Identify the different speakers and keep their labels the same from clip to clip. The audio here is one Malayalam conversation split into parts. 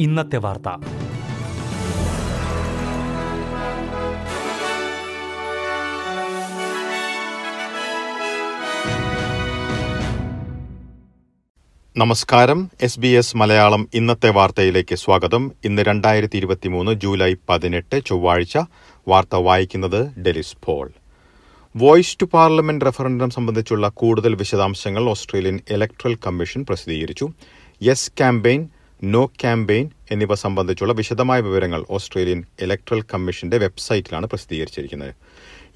Speaker 1: ഇന്നത്തെ വാർത്ത.
Speaker 2: നമസ്കാരം. എസ് ബി എസ് മലയാളം ഇന്നത്തെ വാർത്തയിലേക്ക് സ്വാഗതം. ഇന്ന് രണ്ടായിരത്തി ഇരുപത്തിമൂന്ന് ജൂലൈ പതിനെട്ട് ചൊവ്വാഴ്ച. വാർത്ത വായിക്കുന്നത് Delys Paul. Voice to parliament referendum സംബന്ധിച്ചുള്ള കൂടുതൽ വിശദാംശങ്ങൾ ഓസ്ട്രേലിയൻ ഇലക്ട്രൽ കമ്മീഷൻ പ്രസിദ്ധീകരിച്ചു. യെസ് ക്യാമ്പയിൻ നോ ക്യാമ്പയിൻ എന്നിവ സംബന്ധിച്ചുള്ള വിശദമായ വിവരങ്ങൾ ഓസ്ട്രേലിയൻ ഇലക്ട്രൽ കമ്മീഷന്റെ വെബ്സൈറ്റിലാണ് പ്രസിദ്ധീകരിച്ചിരിക്കുന്നത്.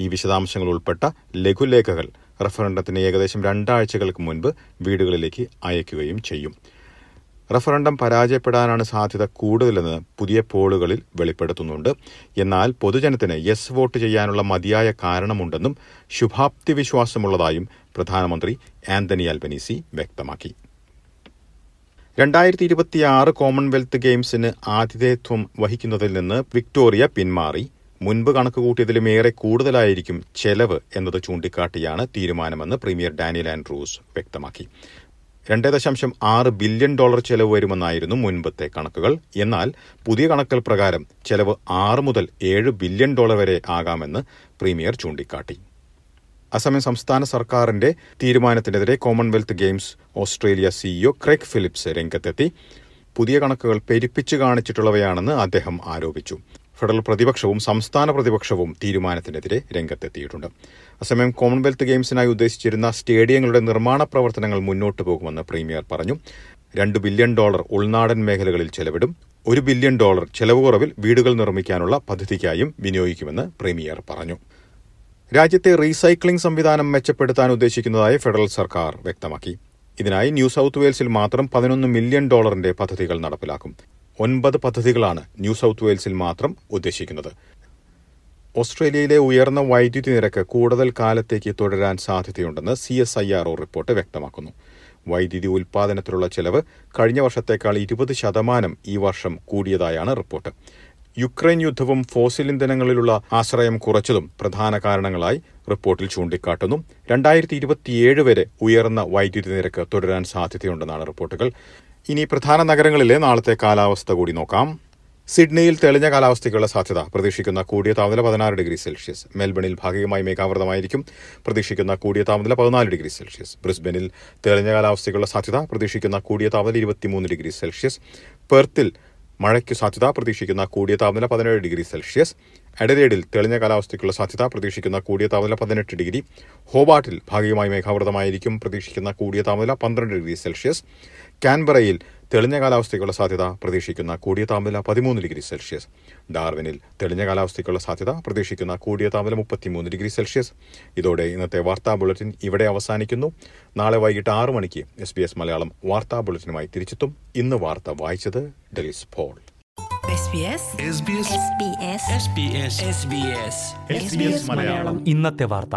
Speaker 2: ഈ വിശദാംശങ്ങൾ ഉൾപ്പെട്ട ലഘുലേഖകൾ റഫറൻഡത്തിന് ഏകദേശം രണ്ടാഴ്ചകൾക്ക് മുൻപ് വീടുകളിലേക്ക് അയക്കുകയും ചെയ്യും. റഫറണ്ടം പരാജയപ്പെടാനാണ് സാധ്യത കൂടുതലെന്ന് പുതിയ പോളുകളിൽ വെളിപ്പെടുത്തുന്നുണ്ട്. എന്നാൽ പൊതുജനത്തിന് യെസ് വോട്ട് ചെയ്യാനുള്ള മതിയായ കാരണമുണ്ടെന്നും ശുഭാപ്തി വിശ്വാസമുള്ളതായും പ്രധാനമന്ത്രി ആന്റണി അൽബനീസി വ്യക്തമാക്കി. രണ്ടായിരത്തി ഇരുപത്തിയാറ് കോമൺവെൽത്ത് ഗെയിംസിന് ആതിഥേയത്വം വഹിക്കുന്നതിൽ നിന്ന് വിക്ടോറിയ പിന്മാറി. മുൻപ് കണക്കുകൂട്ടിയതിലും ഏറെ കൂടുതലായിരിക്കും ചെലവ് എന്നത് ചൂണ്ടിക്കാട്ടിയാണ് തീരുമാനമെന്ന് പ്രീമിയർ ഡാനിയൽ ആൻഡ്രൂസ് വ്യക്തമാക്കി. രണ്ട് ദശാംശം ആറ് ബില്യൺ ഡോളർ ചെലവ് വരുമെന്നായിരുന്നു മുൻപത്തെ കണക്കുകൾ. എന്നാൽ പുതിയ കണക്കുകൾ പ്രകാരം ചെലവ് ആറ് മുതൽ ഏഴ് ബില്യൺ ഡോളർ വരെ ആകാമെന്ന് പ്രീമിയർ ചൂണ്ടിക്കാട്ടി. അസമയം സംസ്ഥാന സർക്കാരിന്റെ തീരുമാനത്തിനെതിരെ Commonwealth Games Australia CEO Craig Phillips രംഗത്തെത്തി. പുതിയ കണക്കുകൾ പെരുപ്പിച്ചു കാണിച്ചിട്ടുള്ളവയാണെന്ന് അദ്ദേഹം ആരോപിച്ചു. ഫെഡറൽ പ്രതിപക്ഷവും സംസ്ഥാന പ്രതിപക്ഷവും തീരുമാനത്തിനെതിരെ രംഗത്തെത്തിയിട്ടുണ്ട്. അസമയം കോമൺവെൽത്ത് ഗെയിംസിനായി ഉദ്ദേശിച്ചിരുന്ന സ്റ്റേഡിയങ്ങളുടെ നിർമ്മാണ പ്രവർത്തനങ്ങൾ മുന്നോട്ടു പോകുമെന്ന് പ്രീമിയർ പറഞ്ഞു. രണ്ട് ബില്യൺ ഡോളർ ഉൾനാടൻ മേഖലകളിൽ ചെലവിടും. ഒരു ബില്യൺ ഡോളർ ചെലവ് കുറവിൽ വീടുകൾ നിർമ്മിക്കാനുള്ള പദ്ധതിക്കായും വിനിയോഗിക്കുമെന്ന് പ്രീമിയർ പറഞ്ഞു. രാജ്യത്തെ റീസൈക്ലിംഗ് സംവിധാനം മെച്ചപ്പെടുത്താൻ ഉദ്ദേശിക്കുന്നതായി ഫെഡറൽ സർക്കാർ വ്യക്തമാക്കി. ഇതിനായി ന്യൂ സൌത്ത് വെയിൽസിൽ മാത്രം പതിനൊന്ന് മില്യൺ ഡോളറിന്റെ പദ്ധതികൾ നടപ്പിലാക്കും. ഒൻപത് പദ്ധതികളാണ് ന്യൂ സൗത്ത് വെയിൽസിൽ മാത്രം ഉദ്ദേശിക്കുന്നത്. ഓസ്ട്രേലിയയിലെ ഉയർന്ന വൈദ്യുതി നിരക്ക് കൂടുതൽ കാലത്തേക്ക് തുടരാൻ സാധ്യതയുണ്ടെന്ന് C S I R O report വ്യക്തമാക്കുന്നു. വൈദ്യുതി ഉൽപാദനത്തിലുള്ള ചെലവ് കഴിഞ്ഞ വർഷത്തേക്കാൾ ഇരുപത് ശതമാനം ഈ വർഷം കൂടിയതായാണ് റിപ്പോർട്ട്. യുക്രൈൻ യുദ്ധവും ഫോസിൽ ഇന്ധനങ്ങളിലുള്ള ആശ്രയം കുറച്ചതും പ്രധാന കാരണങ്ങളായി റിപ്പോർട്ടിൽ ചൂണ്ടിക്കാട്ടുന്നു. രണ്ടായിരത്തി ഇരുപത്തിയേഴ് വരെ ഉയർന്ന വൈദ്യുതി നിരക്ക് തുടരാൻ സാധ്യതയുണ്ടെന്നാണ് റിപ്പോർട്ടുകൾ. ഇനി പ്രധാന നഗരങ്ങളിലെ നാളത്തെ കാലാവസ്ഥ കൂടി നോക്കാം. സിഡ്നിയിൽ തെളിഞ്ഞ കാലാവസ്ഥയ്ക്കുള്ള സാധ്യത പ്രതീക്ഷിക്കുന്ന കൂടിയ താപനില പതിനാറ് ഡിഗ്രി സെൽഷ്യസ്. മെൽബണിൽ ഭാഗികമായി മേഘാവൃതമായിരിക്കും. പ്രതീക്ഷിക്കുന്ന കൂടിയ താപനില പതിനാല് ഡിഗ്രി സെൽഷ്യസ്. ബ്രിസ്ബനിൽ തെളിഞ്ഞ കാലാവസ്ഥയ്ക്കുള്ള സാധ്യത പ്രതീക്ഷിക്കുന്ന കൂടിയ താപനില ഇരുപത്തിമൂന്ന് ഡിഗ്രി സെൽഷ്യസ്. പെർത്തിൽ മഴയ്ക്ക് സാധ്യത പ്രതീക്ഷിക്കുന്ന കൂടിയ താപനില പതിനേഴ് ഡിഗ്രി സെൽഷ്യസ്. എഡലേഡിൽ തെളിഞ്ഞ കാലാവസ്ഥയ്ക്കുള്ള സാധ്യത പ്രതീക്ഷിക്കുന്ന കൂടിയ താപനില പതിനെട്ട് ഡിഗ്രി. ഹോബാട്ടിൽ ഭാഗികമായി മേഘാവൃതമായിരിക്കും പ്രതീക്ഷിക്കുന്ന കൂടിയ താപനില പന്ത്രണ്ട് ഡിഗ്രി സെൽഷ്യസ്. കാൻബറയിൽ തെളിഞ്ഞ കാലാവസ്ഥയ്ക്കുള്ള സാധ്യത പ്രതീക്ഷിക്കുന്ന കൂടിയ താപനില പതിമൂന്ന് ഡിഗ്രി സെൽഷ്യസ്. ഡാർവിനിൽ തെളിഞ്ഞ കാലാവസ്ഥയ്ക്കുള്ള സാധ്യത പ്രതീക്ഷിക്കുന്ന കൂടിയ താപനില മുപ്പത്തിമൂന്ന് ഡിഗ്രി സെൽഷ്യസ്. ഇതോടെ ഇന്നത്തെ വാർത്താ ബുള്ളറ്റിൻ ഇവിടെ അവസാനിക്കുന്നു. നാളെ വൈകിട്ട് ആറ് മണിക്ക് എസ് ബി എസ് മലയാളം വാർത്താ ബുള്ളറ്റിനുമായി തിരിച്ചെത്തും. ഇന്ന് വാർത്ത വായിച്ചത് Delys Paul.
Speaker 3: SBS
Speaker 4: SBS
Speaker 3: SBS
Speaker 4: SBS
Speaker 1: SBS Malayalam. ഇന്നത്തെ വാർത്ത.